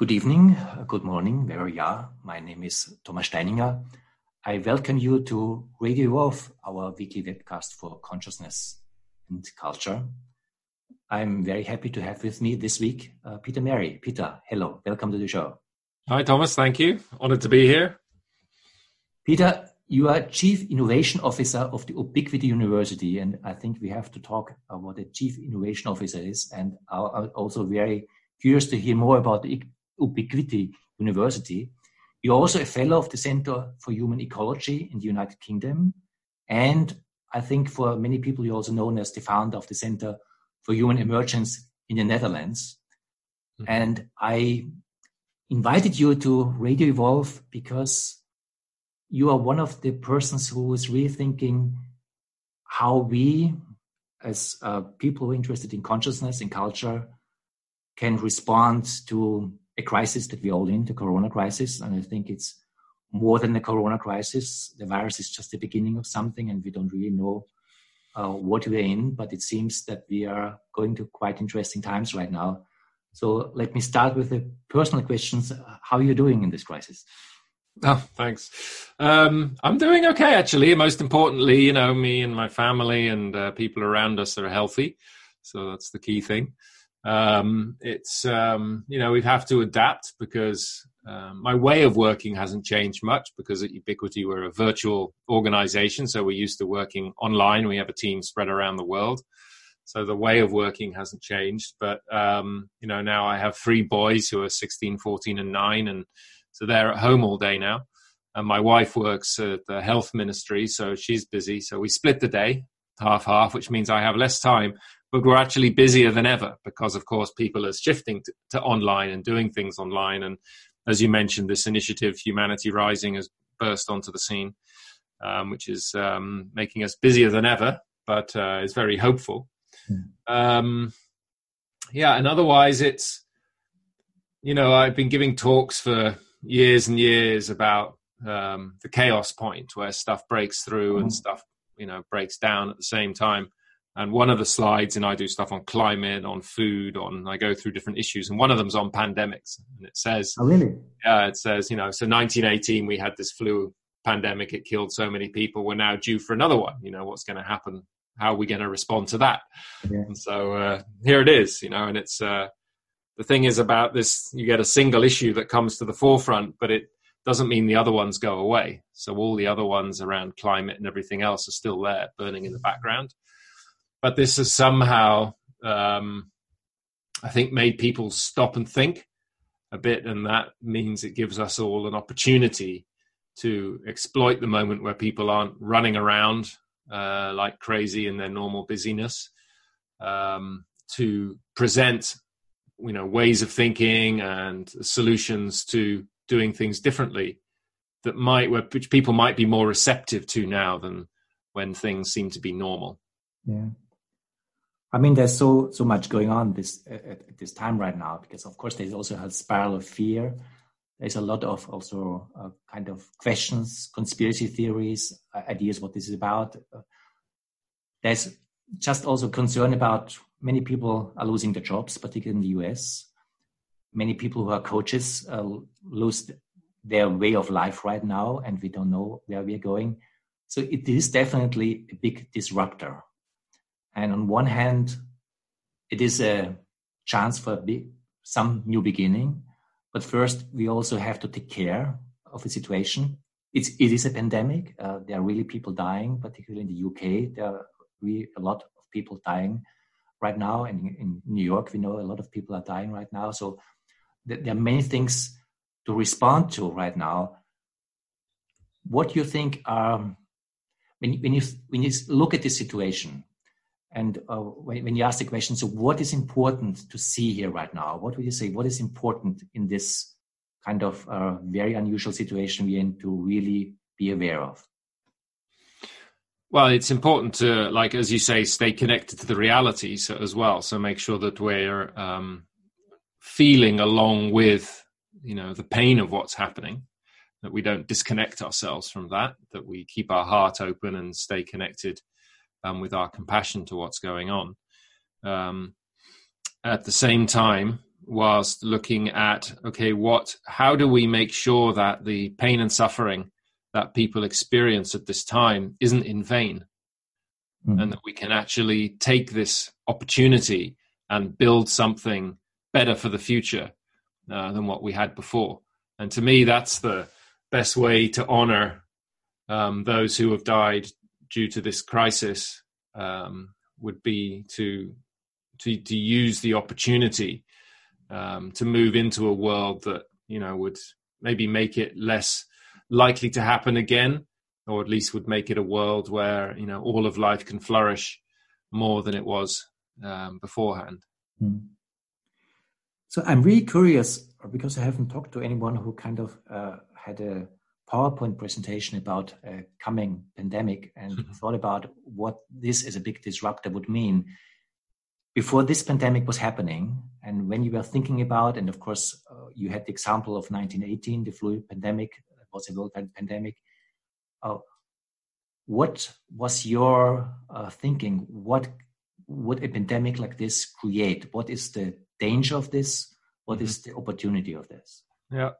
Good evening, good morning, wherever you are. My name is Thomas Steininger. I welcome you to Radio Evolve, our weekly webcast for consciousness and culture. I'm very happy to have with me this week uh, Peter Merry. Peter, hello, welcome to the show. Hi, Thomas. Thank you. Honored to be here. Peter, you are Chief Innovation Officer of the Ubiquity University, and I think we have to talk about what a Chief Innovation Officer is. And I'm also very curious to hear more about the Ubiquity University. You're also a fellow of the Center for Human Ecology in the United Kingdom. And I think for many people, you're also known as the founder of the Center for Human Emergence in the Netherlands. Mm-hmm. And I invited you to Radio Evolve because you are one of the persons who is rethinking how we, as uh, people interested in consciousness and culture, can respond to a crisis that we're all in, the corona crisis. And I think it's more than the corona crisis. The virus is just the beginning of something, and we don't really know uh, what we're in. But it seems that we are going to quite interesting times right now. So let me start with the personal questions. How are you doing in this crisis? Oh, thanks. Um, I'm doing okay, actually. Most importantly, you know, me and my family and uh, people around us are healthy. So that's the key thing um, it's um, you know we have to adapt because uh, my way of working hasn't changed much because at Ubiquity we're a virtual organization, so we're used to working online. We have a team spread around the world, so the way of working hasn't changed. But um, you know now I have three boys who are 16, 14, and nine, and so they're at home all day now. And my wife works at the health ministry, so she's busy. So we split the day half half, which means I have less time but we're actually busier than ever because, of course, people are shifting to, to, online and doing things online. And as you mentioned, this initiative, Humanity Rising, has burst onto the scene, um, which is um, making us busier than ever, but uh, is very hopeful. Mm. Um, yeah, and otherwise, it's you know I've been giving talks for years and years about um, the chaos point where stuff breaks through mm. and stuff you know breaks down at the same time and one of the slides, and I do stuff on climate, on food, on I go through different issues, and one of them's on pandemics, and it says, "Oh, really?" Yeah, it says, you know, so 1918 we had this flu pandemic, it killed so many people. We're now due for another one. You know, what's going to happen? How are we going to respond to that? Yeah. And so uh, here it is, you know, and it's uh, the thing is about this: you get a single issue that comes to the forefront, but it doesn't mean the other ones go away. So all the other ones around climate and everything else are still there, burning in the background but this has somehow, um, I think, made people stop and think a bit, and that means it gives us all an opportunity to exploit the moment where people aren't running around uh, like crazy in their normal busyness, um, to present, you know, ways of thinking and solutions to doing things differently that might, which people might be more receptive to now than when things seem to be normal. Yeah. I mean, there's so so much going on this at, at, this time right now because, of course, there's also a spiral of fear. There's a lot of also uh, kind of questions, conspiracy theories, uh, ideas what this is about. Uh, there's just also concern about many people are losing their jobs, particularly in the US. Many people who are coaches uh, lose their way of life right now, and we don't know where we're going. So it is definitely a big disruptor and on one hand, it is a chance for some new beginning. But first, we also have to take care of the situation. It's, it is a pandemic. Uh, there are really people dying, particularly in the UK. There are really a lot of people dying right now. And in, in New York, we know a lot of people are dying right now. So th- there are many things to respond to right now. What do you think are, when, when, you, when you look at the situation, and uh, when, you ask the question, so what is important to see here right now? What would you say? What is important in this kind of uh, very unusual situation we're in to really be aware of? Well, it's important to, like as you say, stay connected to the realities as well. So make sure that we're um, feeling along with, you know, the pain of what's happening. That we don't disconnect ourselves from that. That we keep our heart open and stay connected um, with our compassion to what's going on. Um, at the same time, whilst looking at okay, what, how do we make sure that the pain and suffering that people experience at this time isn't in vain, mm. and that we can actually take this opportunity and build something better for the future uh, than what we had before. And to me, that's the best way to honor um, those who have died due to this crisis um, would be to to to use the opportunity um, to move into a world that you know would maybe make it less likely to happen again, or at least would make it a world where you know all of life can flourish more than it was um, beforehand. Mm. So I'm really curious because I haven't talked to anyone who kind of uh, had a PowerPoint presentation about a coming pandemic and mm-hmm. thought about what this as a big disruptor would mean before this pandemic was happening. And when you were thinking about and of course uh, you had the example of 1918 the flu pandemic was a world pandemic. Uh, what was your uh, thinking? What would a pandemic like this create? What is the danger of this? What mm-hmm. is the opportunity of this? Yeah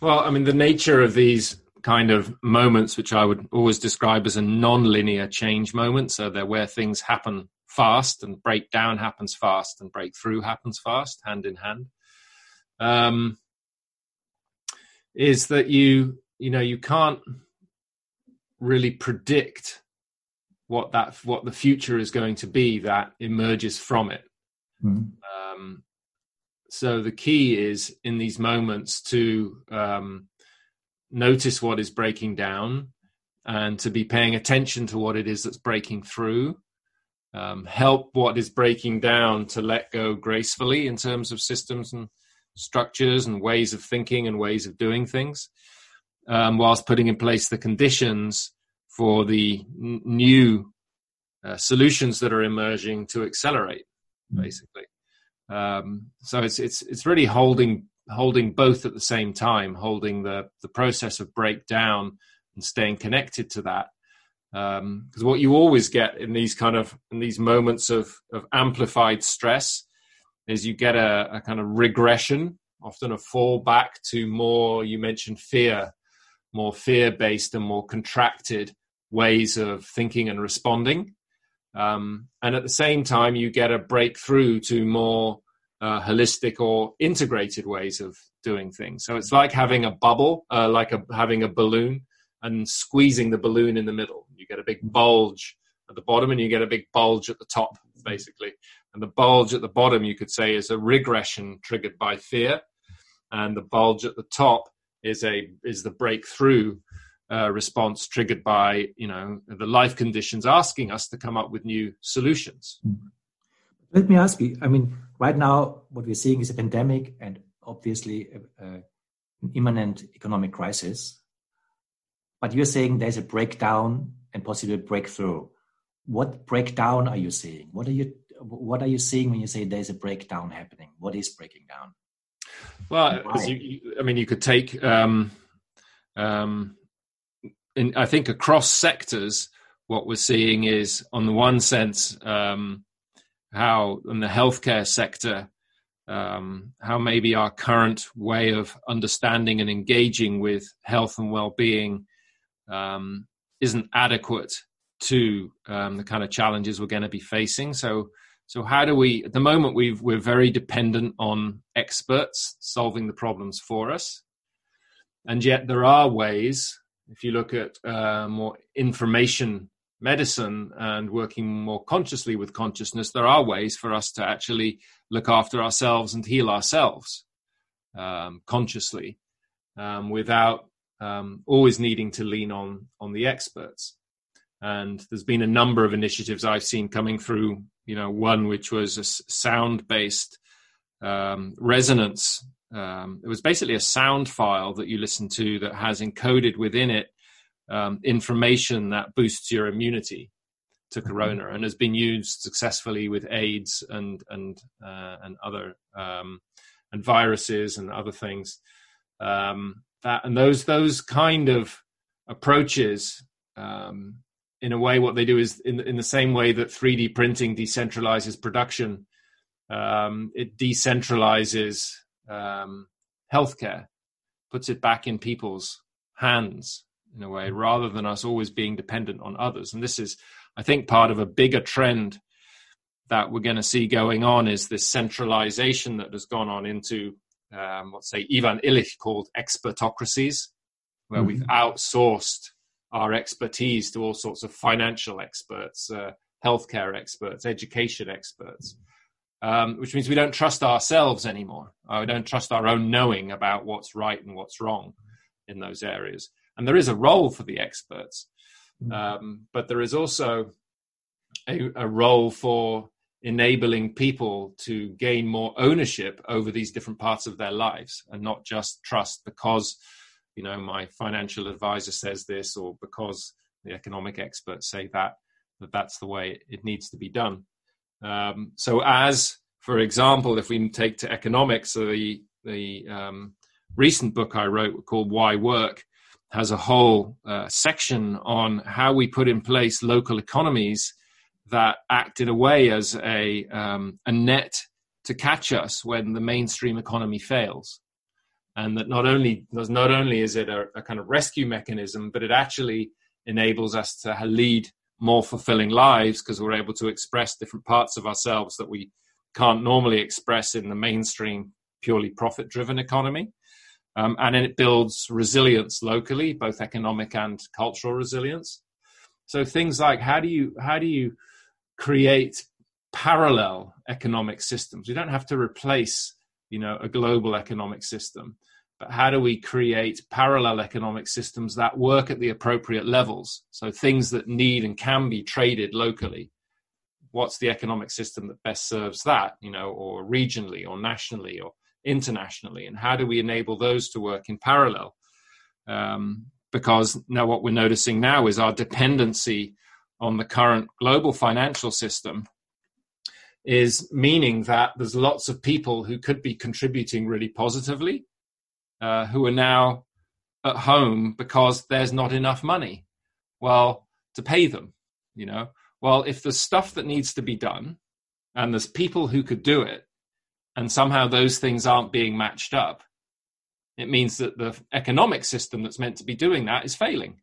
well, I mean, the nature of these kind of moments, which I would always describe as a non-linear change moment, so they're where things happen fast and breakdown happens fast and breakthrough happens fast, hand in hand. Um, is that you you know you can't really predict what that what the future is going to be that emerges from it. Um, so the key is in these moments to um, notice what is breaking down and to be paying attention to what it is that's breaking through. Um, help what is breaking down to let go gracefully in terms of systems and structures and ways of thinking and ways of doing things, um, whilst putting in place the conditions for the n- new uh, solutions that are emerging to accelerate, basically. Um, so it's it's it's really holding holding both at the same time, holding the the process of breakdown and staying connected to that. Because um, what you always get in these kind of in these moments of of amplified stress is you get a, a kind of regression, often a fall back to more. You mentioned fear, more fear based and more contracted ways of thinking and responding. Um, and at the same time, you get a breakthrough to more uh, holistic or integrated ways of doing things. So it's like having a bubble, uh, like a, having a balloon, and squeezing the balloon in the middle. You get a big bulge at the bottom, and you get a big bulge at the top, basically. And the bulge at the bottom, you could say, is a regression triggered by fear, and the bulge at the top is a is the breakthrough uh, response triggered by you know the life conditions asking us to come up with new solutions. Let me ask you. I mean, right now, what we're seeing is a pandemic and obviously a, a, an imminent economic crisis. But you're saying there's a breakdown and possibly a breakthrough. What breakdown are you seeing? What are you what are you seeing when you say there's a breakdown happening? What is breaking down? Well, you, I mean, you could take um, um, in, I think across sectors, what we're seeing is, on the one sense, um, how in the healthcare sector, um, how maybe our current way of understanding and engaging with health and well-being um, isn't adequate to um, the kind of challenges we're going to be facing. So, so how do we? At the moment, we we're very dependent on experts solving the problems for us, and yet there are ways if you look at uh, more information medicine and working more consciously with consciousness, there are ways for us to actually look after ourselves and heal ourselves um, consciously um, without um, always needing to lean on on the experts. And there's been a number of initiatives I've seen coming through. You know, one which was a sound based um, resonance um, it was basically a sound file that you listen to that has encoded within it um, information that boosts your immunity to mm-hmm. corona and has been used successfully with AIDS and and uh, and other um, and viruses and other things. Um, that and those those kind of approaches, um, in a way, what they do is in in the same way that 3D printing decentralizes production Um, it decentralizes um, healthcare, puts it back in people's hands in a way, rather than us always being dependent on others. And this is, I think, part of a bigger trend that we're going to see going on is this centralization that has gone on into um, what say Ivan Illich called expertocracies, where mm-hmm. we've outsourced our expertise to all sorts of financial experts, uh, healthcare experts, education experts, um, which means we don't trust ourselves anymore. Uh, we don't trust our own knowing about what's right and what's wrong in those areas. And there is a role for the experts, mm-hmm. um, but there is also a, a role for enabling people to gain more ownership over these different parts of their lives and not just trust because you know my financial advisor says this or because the economic experts say that that that's the way it needs to be done um, so as for example if we take to economics so the the um, recent book i wrote called why work has a whole uh, section on how we put in place local economies that act in a way as a um, a net to catch us when the mainstream economy fails. And that not only not only is it a, a, kind of rescue mechanism, but it actually enables us to lead more fulfilling lives because we're able to express different parts of ourselves that we can't normally express in the mainstream purely profit driven economy. Um, and it builds resilience locally, both economic and cultural resilience. So things like how do you how do you create parallel economic systems? We don't have to replace you know a global economic system but how do we create parallel economic systems that work at the appropriate levels? So things that need and can be traded locally. What's the economic system that best serves that, you know, or regionally or nationally or internationally? And how do we enable those to work in parallel? Um, because now what we're noticing now is our dependency on the current global financial system is meaning that there's lots of people who could be contributing really positively uh, who are now at home because there's not enough money. Well, to pay them, you know. Well, if there's stuff that needs to be done and there's people who could do it, and somehow those things aren't being matched up, it means that the economic system that's meant to be doing that is failing.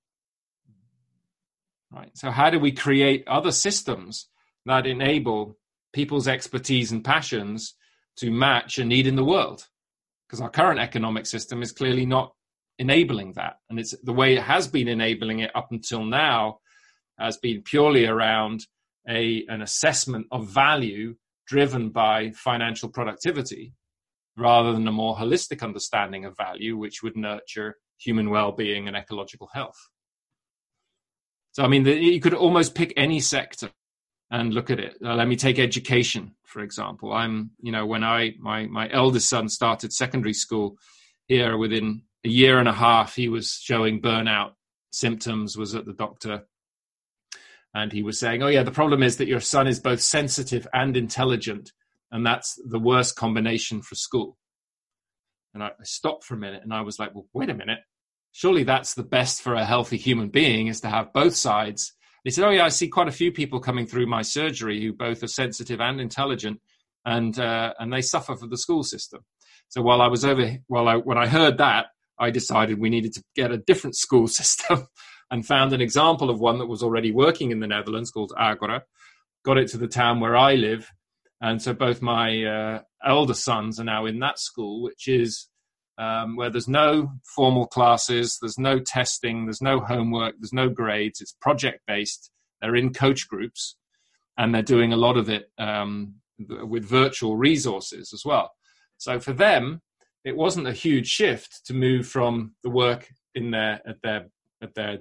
Right. So, how do we create other systems that enable people's expertise and passions to match a need in the world? Because our current economic system is clearly not enabling that. And it's the way it has been enabling it up until now has been purely around a, an assessment of value driven by financial productivity rather than a more holistic understanding of value, which would nurture human well being and ecological health. So, I mean, the, you could almost pick any sector and look at it. Uh, let me take education, for example. I'm, you know, when I, my, my eldest son started secondary school here within a year and a half, he was showing burnout symptoms, was at the doctor. And he was saying, Oh, yeah, the problem is that your son is both sensitive and intelligent. And that's the worst combination for school. And I stopped for a minute and I was like, Well, wait a minute. Surely that's the best for a healthy human being is to have both sides he said, "Oh yeah, I see quite a few people coming through my surgery who both are sensitive and intelligent, and uh, and they suffer from the school system." So while I was over, while I when I heard that, I decided we needed to get a different school system, and found an example of one that was already working in the Netherlands called Agora. Got it to the town where I live, and so both my uh, elder sons are now in that school, which is um, where there's no formal classes, there's no testing, there's no homework, there's no grades. It's project based. They're in coach groups, and they're doing a lot of it um, with virtual resources as well. So for them, it wasn't a huge shift to move from the work in their at their at their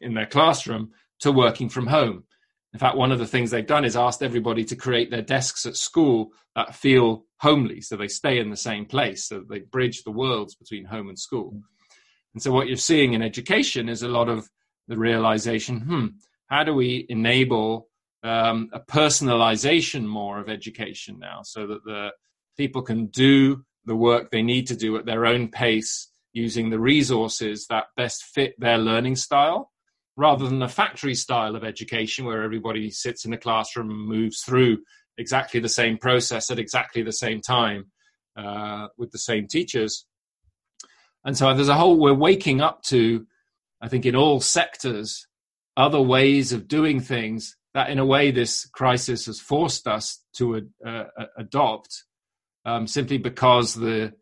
in their classroom to working from home. In fact, one of the things they've done is asked everybody to create their desks at school that feel homely, so they stay in the same place, so they bridge the worlds between home and school. And so, what you're seeing in education is a lot of the realization hmm, how do we enable um, a personalization more of education now so that the people can do the work they need to do at their own pace using the resources that best fit their learning style rather than a factory style of education where everybody sits in a classroom and moves through exactly the same process at exactly the same time uh, with the same teachers. And so there's a whole, we're waking up to, I think, in all sectors, other ways of doing things that, in a way, this crisis has forced us to uh, adopt um, simply because the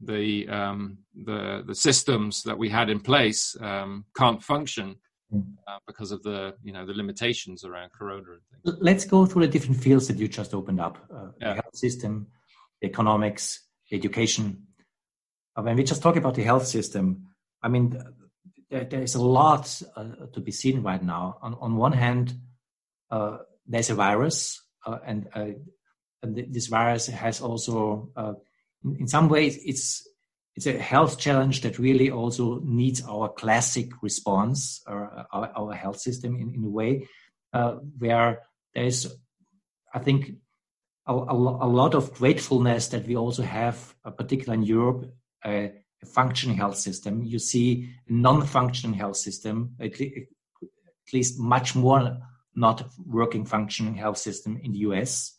the um, the the systems that we had in place um, can't function. Uh, because of the you know the limitations around corona and things. Let's go through the different fields that you just opened up: uh, yeah. the health system, economics, education. Uh, when we just talk about the health system, I mean there, there is a lot uh, to be seen right now. On on one hand, uh, there's a virus, uh, and, and this virus has also in some ways it's it's a health challenge that really also needs our classic response or our, our health system in, in a way uh, where there is i think a, a, a, lot of gratefulness that we also have uh, particularly in europe a, functioning health system you see a non-functioning health system at least much more not working functioning health system in the us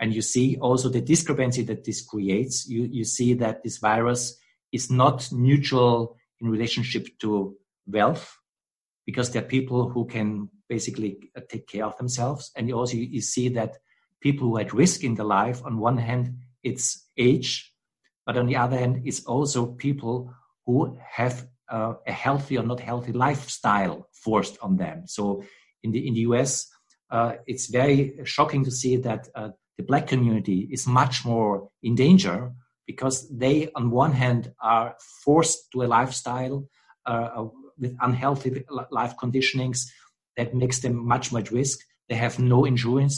and you see also the discrepancy that this creates. You, you see that this virus is not neutral in relationship to wealth because there are people who can basically uh, take care of themselves. And you also you see that people who are at risk in their life, on one hand, it's age, but on the other hand, it's also people who have uh, a healthy or not healthy lifestyle forced on them. So in the in the US, uh, it's very shocking to see that uh, the black community is much more in danger because they, on one hand, are forced to a lifestyle uh, uh with unhealthy life conditionings that makes them much, much risk. They have no insurance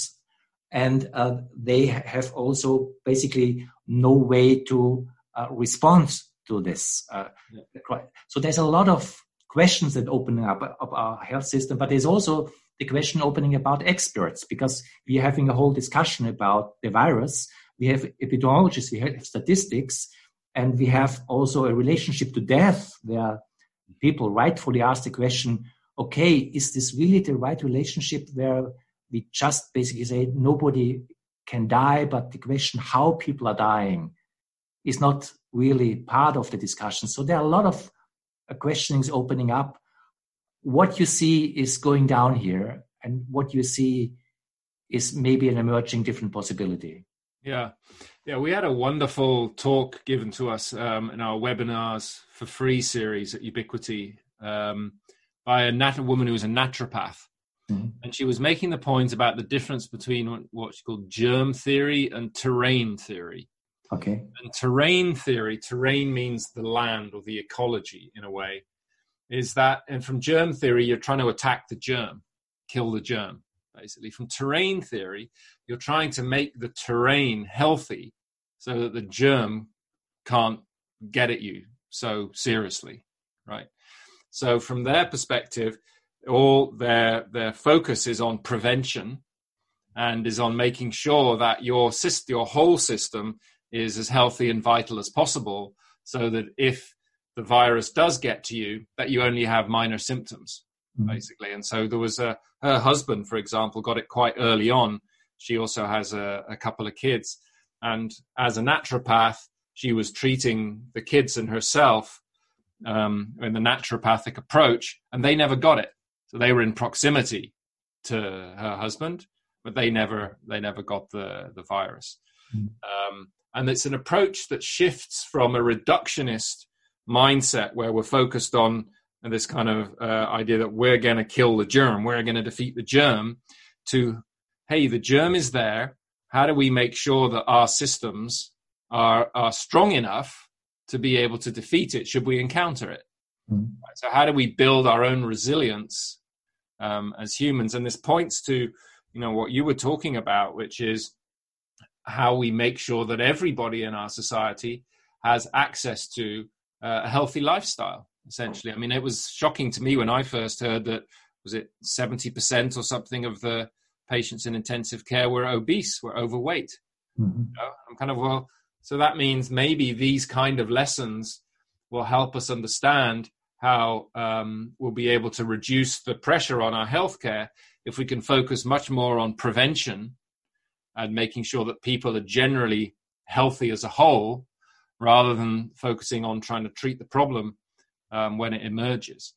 and uh, they have also basically no way to uh, respond to this. Uh, so there's a lot of questions that open up of our health system, but there's also the question opening about experts because we're having a whole discussion about the virus. We have epidemiologists, we have statistics, and we have also a relationship to death where people rightfully ask the question, okay, is this really the right relationship where we just basically say nobody can die, but the question how people are dying is not really part of the discussion. So there are a lot of questionings opening up what you see is going down here and what you see is maybe an emerging different possibility. Yeah. Yeah, we had a wonderful talk given to us um, in our webinars for free series at Ubiquity um, by a nat- woman who was a naturopath. Mm-hmm. And she was making the point about the difference between what she called germ theory and terrain theory. Okay. And terrain theory, terrain means the land or the ecology in a way is that, and from germ theory, you're trying to attack the germ, kill the germ, basically. From terrain theory, you're trying to make the terrain healthy so that the germ can't get at you so seriously, right? So from their perspective, all their their focus is on prevention and is on making sure that your system, your whole system is as healthy and vital as possible so that if the virus does get to you, that you only have minor symptoms, mm-hmm. basically. And so there was a, her husband, for example, got it quite early on. She also has a, a couple of kids. And as a naturopath, she was treating the kids and herself um, in the naturopathic approach, and they never got it. So they were in proximity to her husband, but they never they never got the the virus. Mm. Um, and it's an approach that shifts from a reductionist mindset where we're focused on this kind of uh, idea that we're going to kill the germ, we're going to defeat the germ, to hey, the germ is there. How do we make sure that our systems are are strong enough to be able to defeat it? Should we encounter it? Mm-hmm. So, how do we build our own resilience um, as humans? And this points to you know what you were talking about, which is how we make sure that everybody in our society has access to uh, a healthy lifestyle essentially i mean it was shocking to me when i first heard that was it 70% or something of the patients in intensive care were obese were overweight mm-hmm. you know? i'm kind of well so that means maybe these kind of lessons will help us understand how um, we'll be able to reduce the pressure on our healthcare if we can focus much more on prevention and making sure that people are generally healthy as a whole rather than focusing on trying to treat the problem um, when it emerges.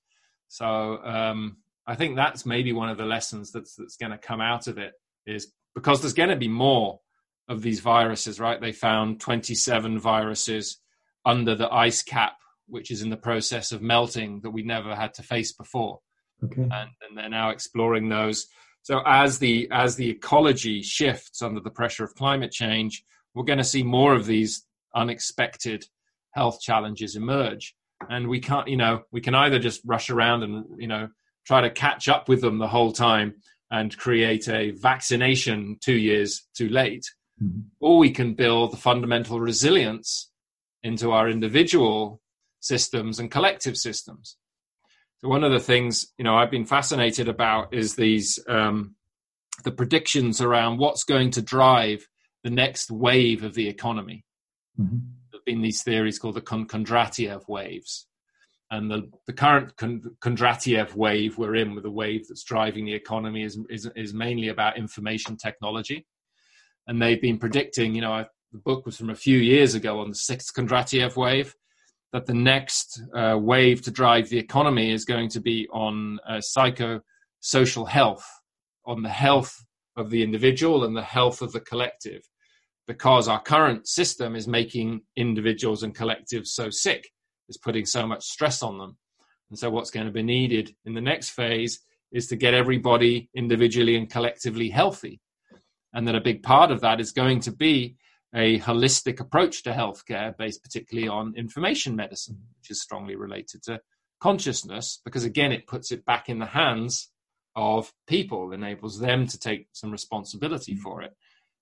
So um, I think that's maybe one of the lessons that's that's going to come out of it is because there's going to be more of these viruses, right? They found 27 viruses under the ice cap, which is in the process of melting that we never had to face before. Okay. And, and they're now exploring those. So as the as the ecology shifts under the pressure of climate change, we're going to see more of these unexpected health challenges emerge. And we can't, you know, we can either just rush around and, you know, try to catch up with them the whole time and create a vaccination two years too late, mm-hmm. or we can build the fundamental resilience into our individual systems and collective systems. So one of the things you know I've been fascinated about is these um, the predictions around what's going to drive the next wave of the economy. Mm-hmm. There've been these theories called the Kondratiev waves, and the, the current Kondratiev wave we're in, with the wave that's driving the economy, is, is is mainly about information technology, and they've been predicting. You know, the book was from a few years ago on the sixth Kondratiev wave, that the next uh, wave to drive the economy is going to be on uh, psychosocial health, on the health of the individual and the health of the collective, because our current system is making individuals and collectives so sick, is putting so much stress on them. And so, what's going to be needed in the next phase is to get everybody individually and collectively healthy. And that a big part of that is going to be a holistic approach to healthcare based particularly on information medicine, which is strongly related to consciousness, because again, it puts it back in the hands of people, enables them to take some responsibility mm-hmm. for it.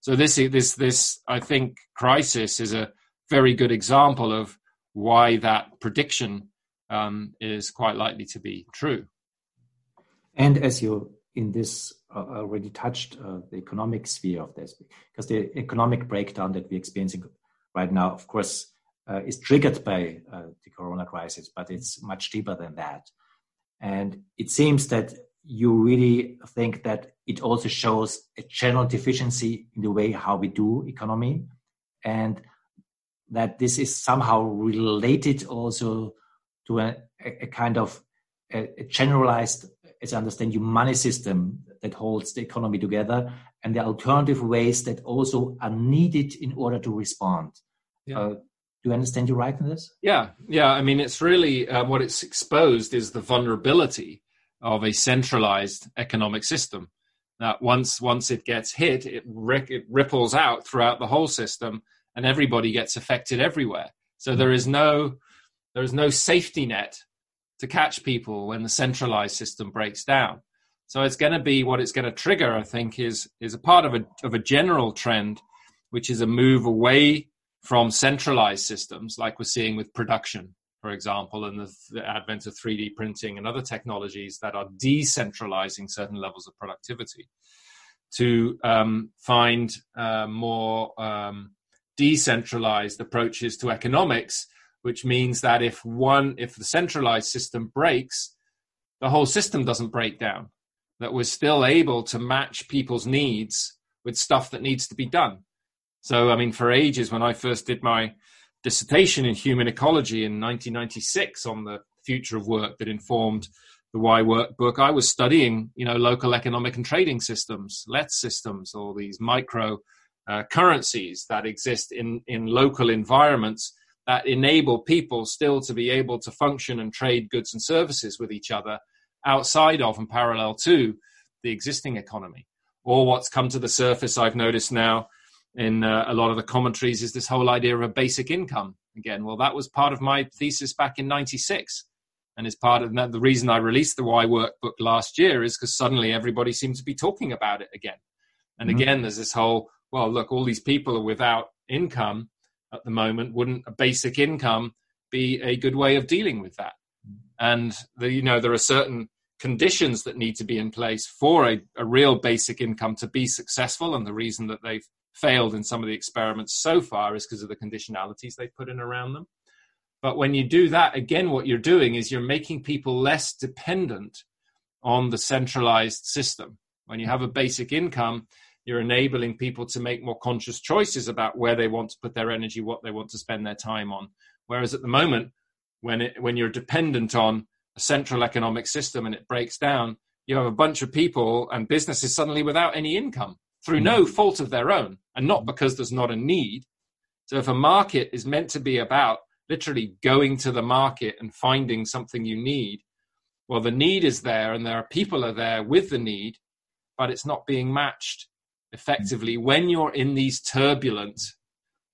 So this, this, this, I think, crisis is a very good example of why that prediction um, is quite likely to be true. And as you in this uh, already touched uh, the economic sphere of this because the economic breakdown that we're experiencing right now, of course, uh, is triggered by uh, the corona crisis, but it's much deeper than that. And it seems that you really think that it also shows a general deficiency in the way how we do economy and that this is somehow related also to a, a kind of a, generalized as I understand you, money system that holds the economy together and the alternative ways that also are needed in order to respond. Yeah. Uh, do you understand you right in this? Yeah, yeah. I mean, it's really uh, what it's exposed is the vulnerability of a centralized economic system. That once once it gets hit, it, it ripples out throughout the whole system, and everybody gets affected everywhere. So there is no there is no safety net to catch people when the centralized system breaks down. So it's going to be what it's going to trigger, I think, is is a part of a of a general trend, which is a move away from centralized systems, like we're seeing with production, for example, and the, the advent of 3D printing and other technologies that are decentralizing certain levels of productivity, to um, find uh, more um, decentralized approaches to economics which means that if one if the centralized system breaks the whole system doesn't break down that we're still able to match people's needs with stuff that needs to be done. So i mean for ages when i first did my dissertation in human ecology in 1996 on the future of work that informed the why work book i was studying you know local economic and trading systems LETS systems or these micro uh, currencies that exist in in local environments that enable people still to be able to function and trade goods and services with each other outside of and parallel to the existing economy. Or what's come to the surface, I've noticed now in uh, a lot of the commentaries, is this whole idea of a basic income. Again, well, that was part of my thesis back in 96. And it's part of that. The reason I released the Why Work book last year is because suddenly everybody seems to be talking about it again. And mm-hmm. again, there's this whole, well, look, all these people are without income at the moment, wouldn't a basic income be a good way of dealing with that? And the, you know there are certain conditions that need to be in place for a, a real basic income to be successful. And the reason that they've failed in some of the experiments so far is because of the conditionalities they've put in around them. But when you do that, again, what you're doing is you're making people less dependent on the centralized system. When you have a basic income, you're enabling people to make more conscious choices about where they want to put their energy, what they want to spend their time on. Whereas at the moment, when it, when you're dependent on a central economic system and it breaks down, you have a bunch of people and businesses suddenly without any income through no mm-hmm. fault of their own, and not because there's not a need. So if a market is meant to be about literally going to the market and finding something you need, well, the need is there, and there are people are there with the need, but it's not being matched effectively when you're in these turbulent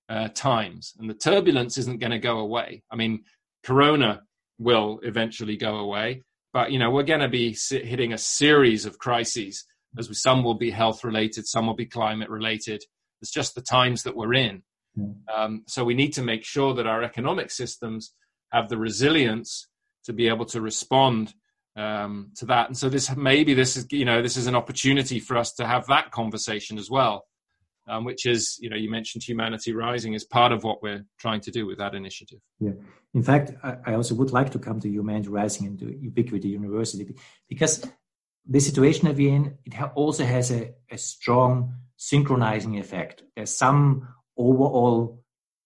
uh, times. And the turbulence isn't going to go away. I mean, Corona will eventually go away, but you know we're going to be hitting a series of crises. As we, some will be health related, some will be climate related. It's just the times that we're in. Um, so we need to make sure that our economic systems have the resilience to be able to respond um, to that. And so this maybe this is you know this is an opportunity for us to have that conversation as well, um, which is you know you mentioned humanity rising is part of what we're trying to do with that initiative. Yeah, in fact, I, I also would like to come to humanity rising and to Ubiquity University because the situation that we're in it ha- also has a, a strong synchronizing effect. There's some overall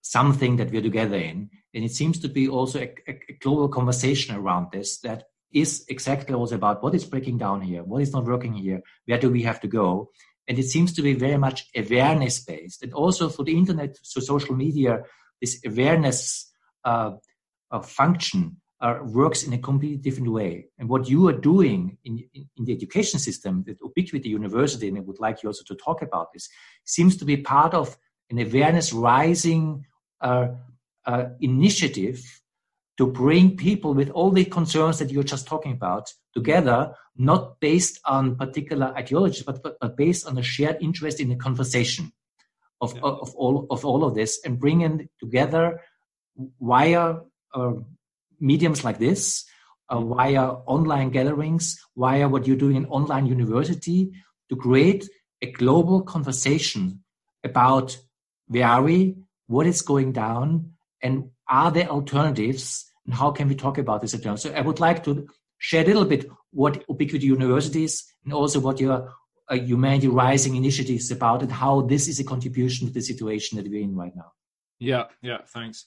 something that we're together in. And it seems to be also a, a, global conversation around this that is exactly also about what is breaking down here, what is not working here, where do we have to go. And it seems to be very much awareness based. And also for the internet, so social media, this awareness uh, uh, function uh, works in a completely different way. And what you are doing in, in, in, the education system, the Ubiquity University, and I would like you also to talk about this, seems to be part of an awareness rising uh, uh, initiative to bring people with all the concerns that you're just talking about together, not based on particular ideologies, but, but, but based on a shared interest in the conversation of, yeah. of, all, of all of this and bringing together via uh, mediums like this, uh, via online gatherings, via what you're doing in online university to create a global conversation about where are we, what is going down, and are there alternatives, and how can we talk about this alternative? So I would like to share a little bit what Ubiquity University is, and also what your uh, Humanity Rising initiative is about, and how this is a contribution to the situation that we're in right now. Yeah, yeah, thanks.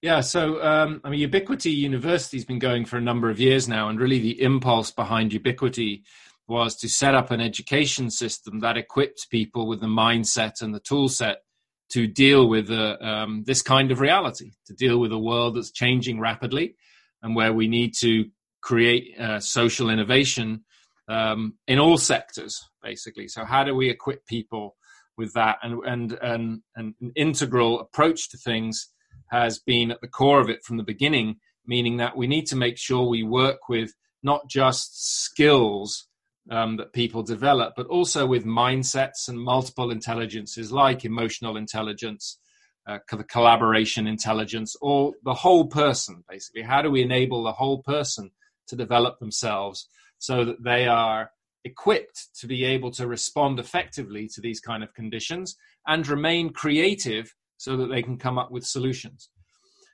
Yeah, so um, I mean, Ubiquity University has been going for a number of years now, and really the impulse behind Ubiquity was to set up an education system that equipped people with the mindset and the tool set to deal with uh, um, this kind of reality, to deal with a world that's changing rapidly and where we need to create uh, social innovation um, in all sectors, basically. So, how do we equip people with that? And, and, and, and an integral approach to things has been at the core of it from the beginning, meaning that we need to make sure we work with not just skills um, that people develop, but also with mindsets and multiple intelligences like emotional intelligence, uh, the collaboration intelligence, or the whole person, basically. How do we enable the whole person to develop themselves so that they are equipped to be able to respond effectively to these kind of conditions and remain creative so that they can come up with solutions?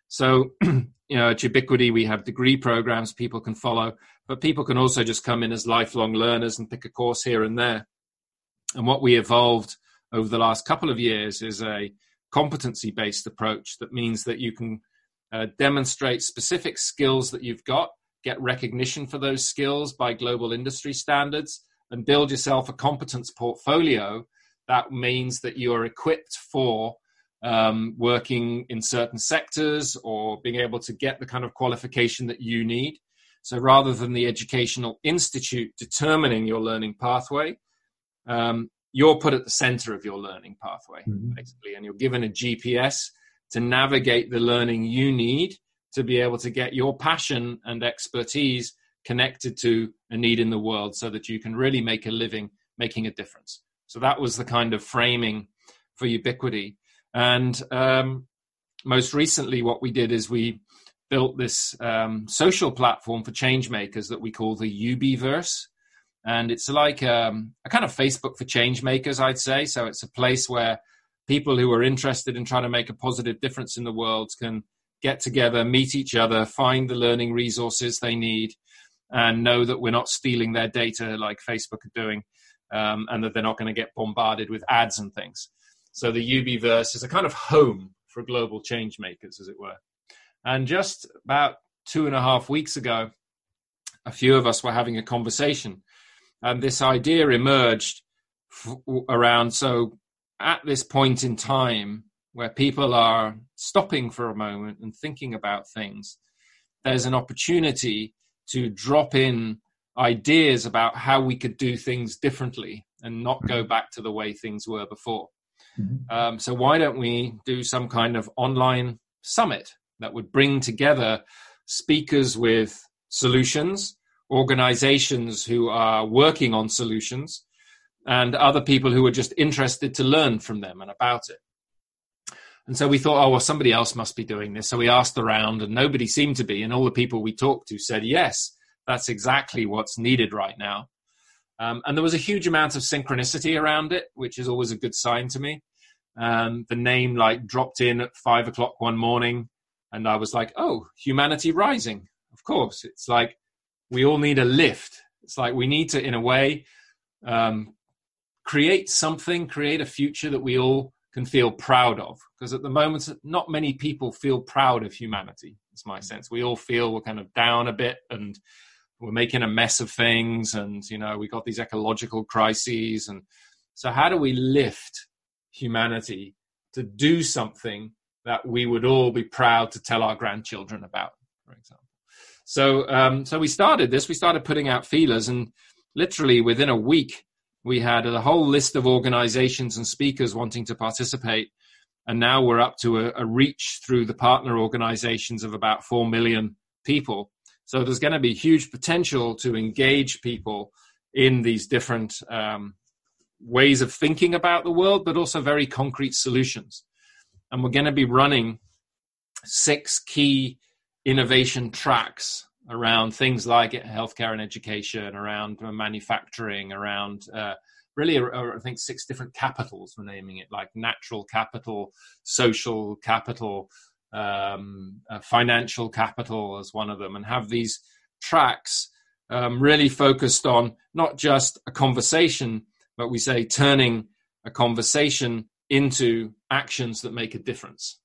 So, you know, at Ubiquity, we have degree programs people can follow, but people can also just come in as lifelong learners and pick a course here and there. And what we evolved over the last couple of years is a competency based approach that means that you can uh, demonstrate specific skills that you've got, get recognition for those skills by global industry standards, and build yourself a competence portfolio that means that you are equipped for um, working in certain sectors or being able to get the kind of qualification that you need. So rather than the educational institute determining your learning pathway, um, you're put at the center of your learning pathway, mm-hmm. basically, and you're given a GPS to navigate the learning you need to be able to get your passion and expertise connected to a need in the world so that you can really make a living making a difference. So that was the kind of framing for ubiquity. And um, most recently, what we did is we built this um, social platform for change makers that we call the Ubiverse. And it's like um, a kind of Facebook for change makers, I'd say. So it's a place where people who are interested in trying to make a positive difference in the world can get together, meet each other, find the learning resources they need, and know that we're not stealing their data like Facebook are doing. um, and that they're not going to get bombarded with ads and things. So the Ubiverse is a kind of home for global change makers, as it were. And just about two and a half weeks ago, a few of us were having a conversation, and this idea emerged f- around. So, at this point in time where people are stopping for a moment and thinking about things, there's an opportunity to drop in ideas about how we could do things differently and not go back to the way things were before. Mm-hmm. Um, so, why don't we do some kind of online summit that would bring together speakers with solutions, organizations who are working on solutions, and other people who are just interested to learn from them and about it. And so we thought, oh, well, somebody else must be doing this. So we asked around, and nobody seemed to be. And all the people we talked to said, yes, that's exactly what's needed right now. Um, and there was a huge amount of synchronicity around it, which is always a good sign to me. Um, the name like dropped in at five o'clock one morning, and I was like, oh, humanity rising. Of course, it's like we all need a lift. It's like we need to, in a way, um, create something, create a future that we all can feel proud of. Because at the moment, not many people feel proud of humanity. It's my sense. We all feel we're kind of down a bit and we're making a mess of things, and you know we got these ecological crises, and so how do we lift humanity to do something that we would all be proud to tell our grandchildren about, for example? So, um, so we started this. We started putting out feelers, and literally within a week, we had a whole list of organizations and speakers wanting to participate. And now we're up to a, a reach through the partner organizations of about 4 million people. So there's going to be huge potential to engage people in these different um, ways of thinking about the world, but also very concrete solutions. And we're going to be running six key innovation tracks around things like healthcare and education, around manufacturing, around uh, really, uh, I think, six different capitals, we're naming it, like natural capital, social capital, um, uh, financial capital as one of them, and have these tracks um, really focused on not just a conversation, but we say turning a conversation into actions that make a difference.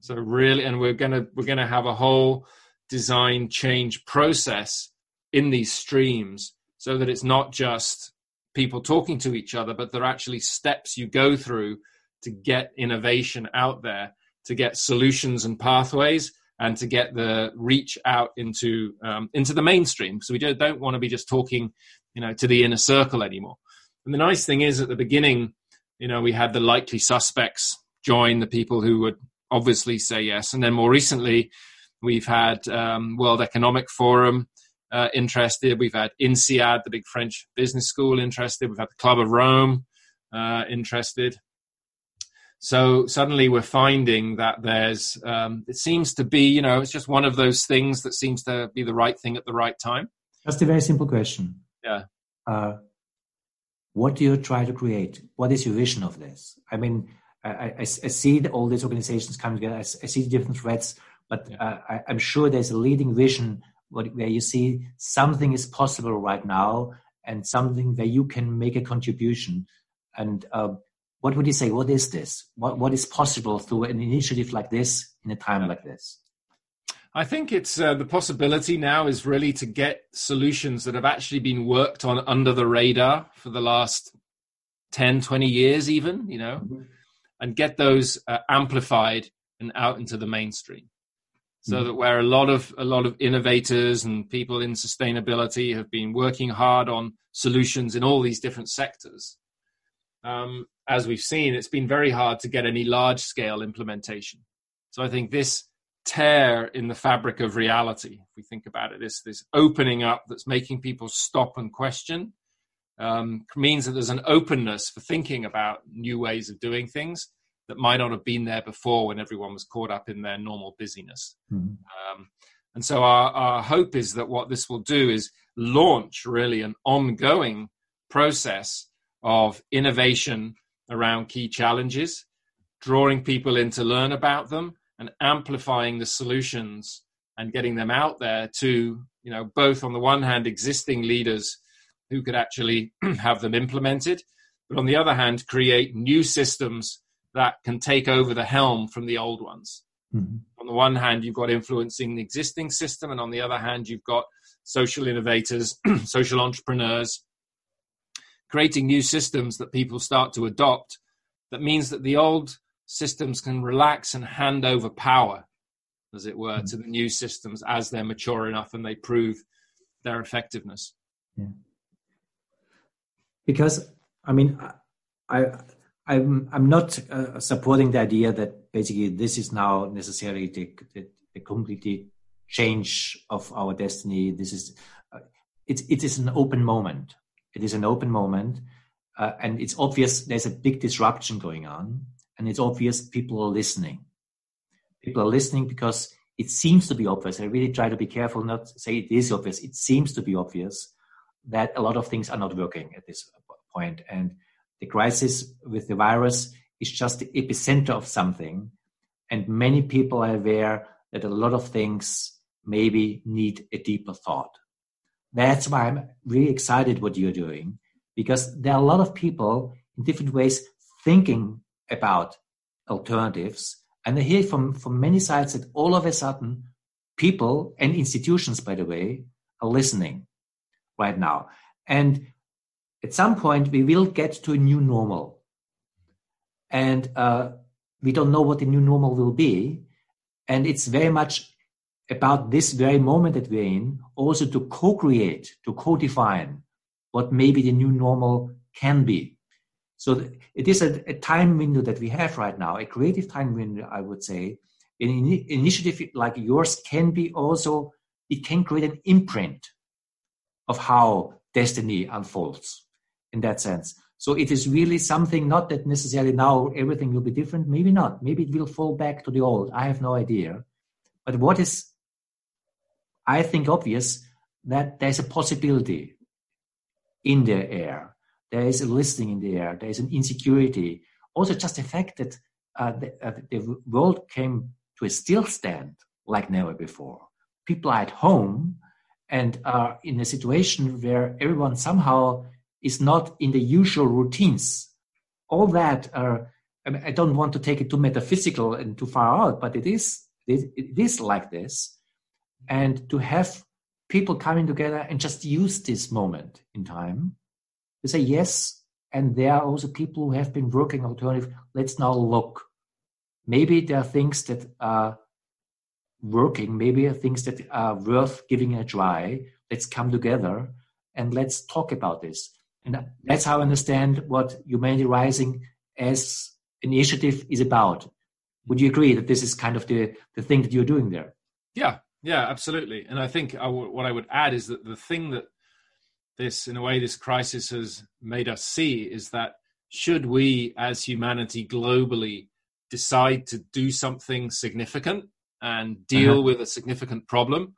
So really, and we're gonna we're gonna have a whole design change process in these streams so that it's not just people talking to each other, but there are actually steps you go through to get innovation out there to get solutions and pathways and to get the reach out into um, into the mainstream. So we don't, don't want to be just talking, you know, to the inner circle anymore. And the nice thing is, at the beginning, you know, we had the likely suspects join the people who would obviously say yes, and then more recently, we've had um, World Economic Forum uh, interested. We've had INSEAD, the big French business school, interested. We've had the Club of Rome uh, interested. So suddenly we're finding that there's, um, it seems to be, you know, it's just one of those things that seems to be the right thing at the right time. Just a very simple question. Yeah. Uh, what do you try to create? What is your vision of this? I mean, I, I, I see all these organizations coming together. I, I see different threats, but yeah. uh, I, am sure there's a leading vision where you see something is possible right now and something where you can make a contribution. And uh, what would you say? What is this? What, what is possible through an initiative like this in a time like this? I think it's uh, the possibility now is really to get solutions that have actually been worked on under the radar for the last 10, 20 years, even, you know, mm-hmm. and get those uh, amplified and out into the mainstream. So mm-hmm. that where a lot of a lot of innovators and people in sustainability have been working hard on solutions in all these different sectors, um, as we've seen, it's been very hard to get any large scale implementation. So I think this tear in the fabric of reality, if we think about it, this this opening up that's making people stop and question, um, means that there's an openness for thinking about new ways of doing things that might not have been there before when everyone was caught up in their normal busyness. Mm-hmm. Um, and so our, our hope is that what this will do is launch really an ongoing process of innovation around key challenges, drawing people in to learn about them, and amplifying the solutions and getting them out there to, you know, both on the one hand, existing leaders who could actually have them implemented. But on the other hand, create new systems that can take over the helm from the old ones. Mm-hmm. On the one hand, you've got influencing the existing system, and on the other hand, you've got social innovators, social entrepreneurs, creating new systems that people start to adopt. That means that the old systems can relax and hand over power, as it were, mm-hmm. to the new systems as they're mature enough and they prove their effectiveness. Yeah. Because I mean, I I'm I'm not uh, supporting the idea that basically this is now necessarily the, the, the completely change of our destiny. This is uh, it, it is an open moment. It is an open moment, uh, and it's obvious there's a big disruption going on, and it's obvious people are listening. People are listening because it seems to be obvious. I really try to be careful not to say it is obvious. It seems to be obvious that a lot of things are not working at this point, and the crisis with the virus is just the epicenter of something. And many people are aware that a lot of things maybe need a deeper thought. That's why I'm really excited what you're doing because there are a lot of people in different ways thinking about alternatives. And I hear from, from many sides that all of a sudden people and institutions, by the way, are listening right now. And at some point we will get to a new normal and uh, we don't know what the new normal will be and it's very much about this very moment that we're in also to co-create to co-define what maybe the new normal can be so it is a, a time window that we have right now a creative time window i would say an in- initiative like yours can be also it can create an imprint of how destiny unfolds in that sense. So it is really something not that necessarily now everything will be different. Maybe not. Maybe it will fall back to the old. I have no idea. But what is, I think, obvious that there's a possibility in the air. There is a listening in the air. There is an insecurity. Also, just the fact that uh, the, uh, the world came to a still stand like never before. People are at home and are in a situation where everyone somehow is not in the usual routines. All that are, I don't want to take it too metaphysical and too far out, but it is, it is like this. And to have people coming together and just use this moment in time to say yes. And there are also people who have been working alternative. Let's now look. Maybe there are things that are working. Maybe things that are worth giving a try. Let's come together and let's talk about this. And that's how I understand what Humanity Rising as initiative is about. Would you agree that this is kind of the, the thing that you're doing there? Yeah, yeah, absolutely. And I think I w- what I would add is that the thing that this, in a way, this crisis has made us see is that should we as humanity globally decide to do something significant and deal uh-huh. with a significant problem,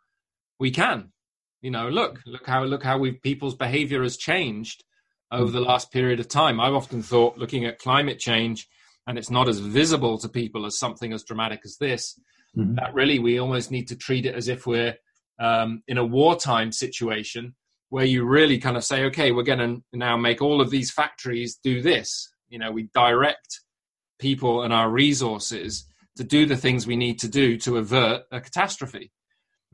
we can. You know, look, look how look how we people's behavior has changed over the last period of time. I've often thought, looking at climate change, and it's not as visible to people as something as dramatic as this, mm-hmm. that really we almost need to treat it as if we're um, in a wartime situation where you really kind of say, okay, we're going to now make all of these factories do this. You know, we direct people and our resources to do the things we need to do to avert a catastrophe.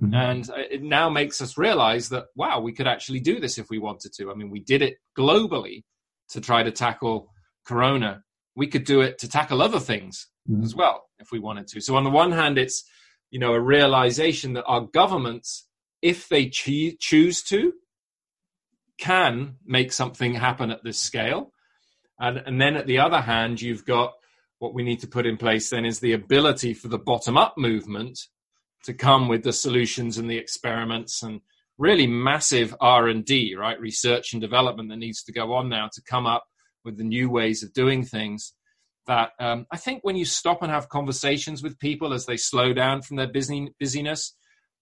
Mm-hmm. And it now makes us realize that, wow, we could actually do this if we wanted to. I mean, we did it globally to try to tackle Corona. We could do it to tackle other things mm-hmm. as well if we wanted to. So, on the one hand, it's, you know, a realization that our governments, if they cho- choose to, can make something happen at this scale. And, and then at the other hand, you've got what we need to put in place then is the ability for the bottom up movement to come with the solutions and the experiments and really massive r&d right research and development that needs to go on now to come up with the new ways of doing things that um, i think when you stop and have conversations with people as they slow down from their busy, busyness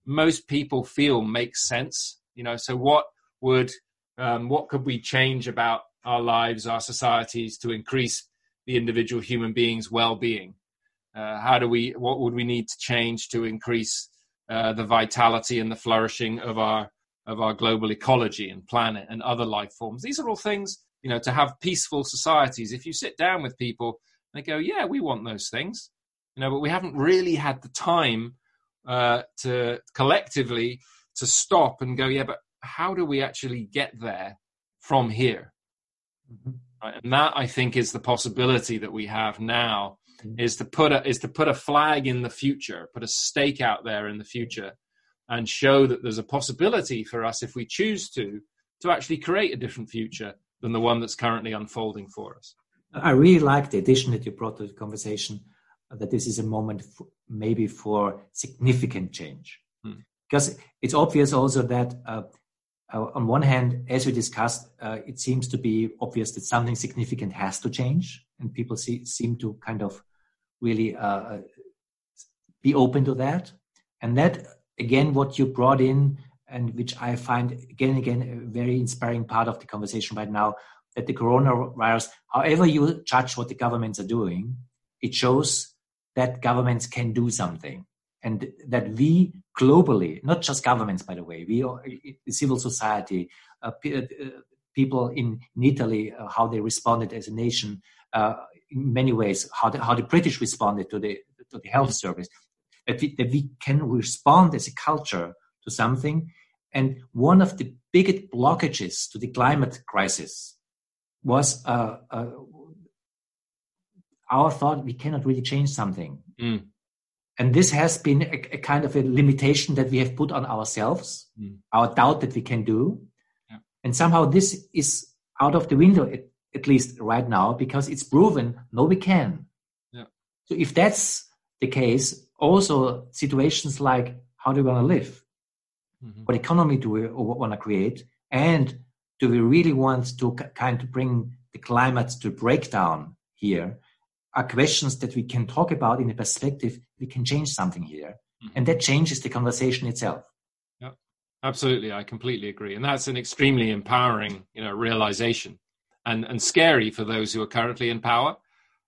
most people feel makes sense you know so what would um, what could we change about our lives our societies to increase the individual human being's well-being uh, how do we? What would we need to change to increase uh, the vitality and the flourishing of our of our global ecology and planet and other life forms. These are all things, you know, to have peaceful societies. If you sit down with people, they go, yeah, we want those things, you know, but we haven't really had the time uh, to collectively to stop and go, yeah, but how do we actually get there from here? Mm-hmm. Right? And that I think is the possibility that we have now mm-hmm. is to put a is to put a flag in the future, put a stake out there in the future, and show that there's a possibility for us, if we choose to, to actually create a different future than the one that's currently unfolding for us. I really like the addition that you brought to the conversation that this is a moment for, maybe for significant change. Hmm. Because it's obvious also that uh, uh, on one hand, as we discussed, uh, it seems to be obvious that something significant has to change, and people see, seem to kind of really uh, be open to that. And that, again, what you brought in, and which I find again and again a very inspiring part of the conversation right now, that the coronavirus, however you judge what the governments are doing, it shows that governments can do something. And that we globally, not just governments, by the way, we are, civil society, uh, uh, people in, in Italy, uh, how they responded as a nation, uh, in many ways, how the, how the British responded to the to the health service, that we, that we can respond as a culture to something. And one of the biggest blockages to the climate crisis was uh, uh, our thought we cannot really change something. Mm. And this has been a, a, kind of a limitation that we have put on ourselves, mm. our doubt that we can do. Yeah. And somehow this is out of the window, at, at, least right now, because it's proven no, we can. Yeah. So if that's the case, also situations like how do we want to live? Mm-hmm. What economy do we want to create? And do we really want to kind of bring the climate to breakdown here? are questions that we can talk about in a perspective we can change something here mm-hmm. and that changes the conversation itself yeah absolutely i completely agree and that's an extremely empowering you know realization and and scary for those who are currently in power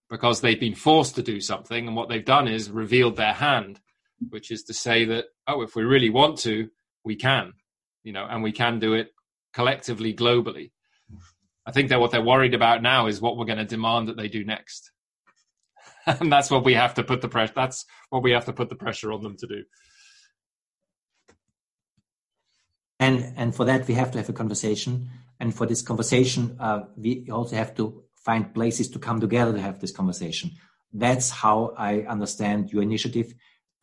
because they've been forced to do something and what they've done is revealed their hand which is to say that oh if we really want to we can you know and we can do it collectively globally i think that what they're worried about now is what we're going to demand that they do next and that's what we have to put the pressure. That's what we have to put the pressure on them to do. And and for that we have to have a conversation. And for this conversation, uh, we also have to find places to come together to have this conversation. That's how I understand your initiative.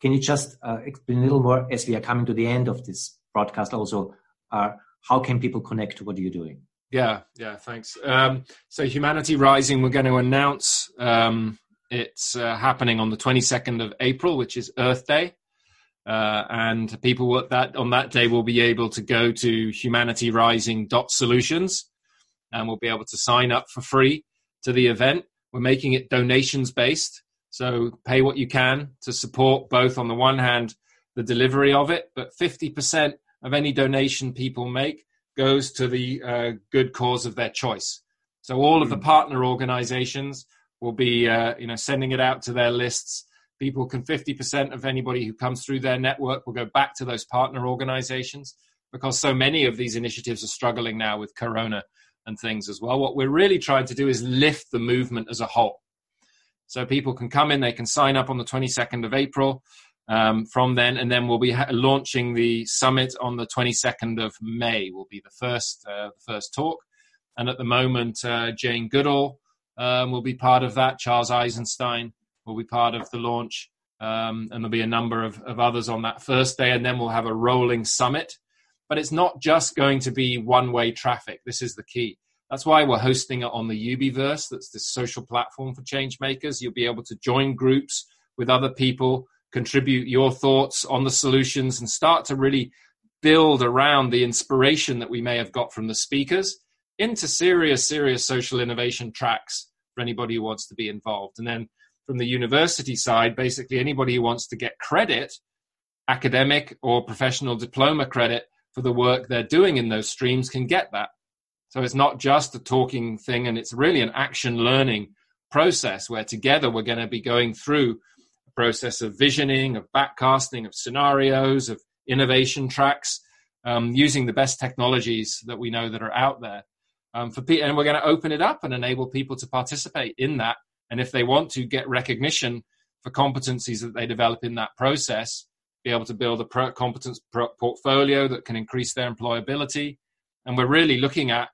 Can you just uh, explain a little more as we are coming to the end of this broadcast? Also, uh, how can people connect to what you're doing? Yeah, yeah, thanks. Um, so, Humanity Rising, we're going to announce um, it's uh, happening on the 22nd of April, which is Earth Day. Uh, and people will, that on that day will be able to go to humanityrising.solutions and we'll be able to sign up for free to the event. We're making it donations based. So pay what you can to support both on the one hand the delivery of it, but 50% of any donation people make goes to the uh, good cause of their choice. So all of the hmm. partner organizations will be uh, you know sending it out to their lists. People can 50% of anybody who comes through their network will go back to those partner organizations because so many of these initiatives are struggling now with corona and things as well. What we're really trying to do is lift the movement as a whole. So people can come in, they can sign up on the 22nd of April um, from then, and then we'll be ha- launching the summit on the 22nd of May. Will be the first uh, first talk, and at the moment, uh, Jane Goodall um, will be part of that. Charles Eisenstein will be part of the launch. Um, and there'll be a number of, of others on that first day. And then we'll have a rolling summit. But it's not just going to be one way traffic. This is the key. That's why we're hosting it on the Ubiverse. That's this social platform for change makers. You'll be able to join groups with other people, contribute your thoughts on the solutions, and start to really build around the inspiration that we may have got from the speakers into serious, serious social innovation tracks for anybody who wants to be involved. And then from the university side, basically anybody who wants to get credit, academic or professional diploma credit for the work they're doing in those streams can get that. So it's not just a talking thing, and it's really an action learning process where together we're going to be going through a process of visioning, of backcasting, of scenarios, of innovation tracks, um, using the best technologies that we know that are out there. Um, for pe- and we're going to open it up and enable people to participate in that. And if they want to get recognition for competencies that they develop in that process, be able to build a pro- competence pro- portfolio that can increase their employability. And we're really looking at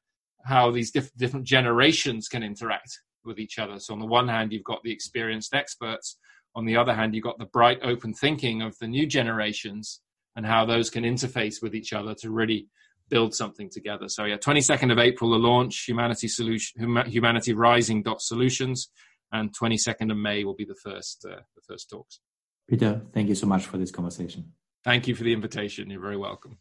how these diff- different generations can interact with each other. So on the one hand, you've got the experienced experts. On the other hand, you've got the bright, open thinking of the new generations and how those can interface with each other to really build something together. So yeah, 22nd of April, the launch, Humanity Solution, Humanity Rising dot Solutions, and 22nd of May will be the first uh, the first talks. Peter, thank you so much for this conversation. Thank you for the invitation. You're very welcome.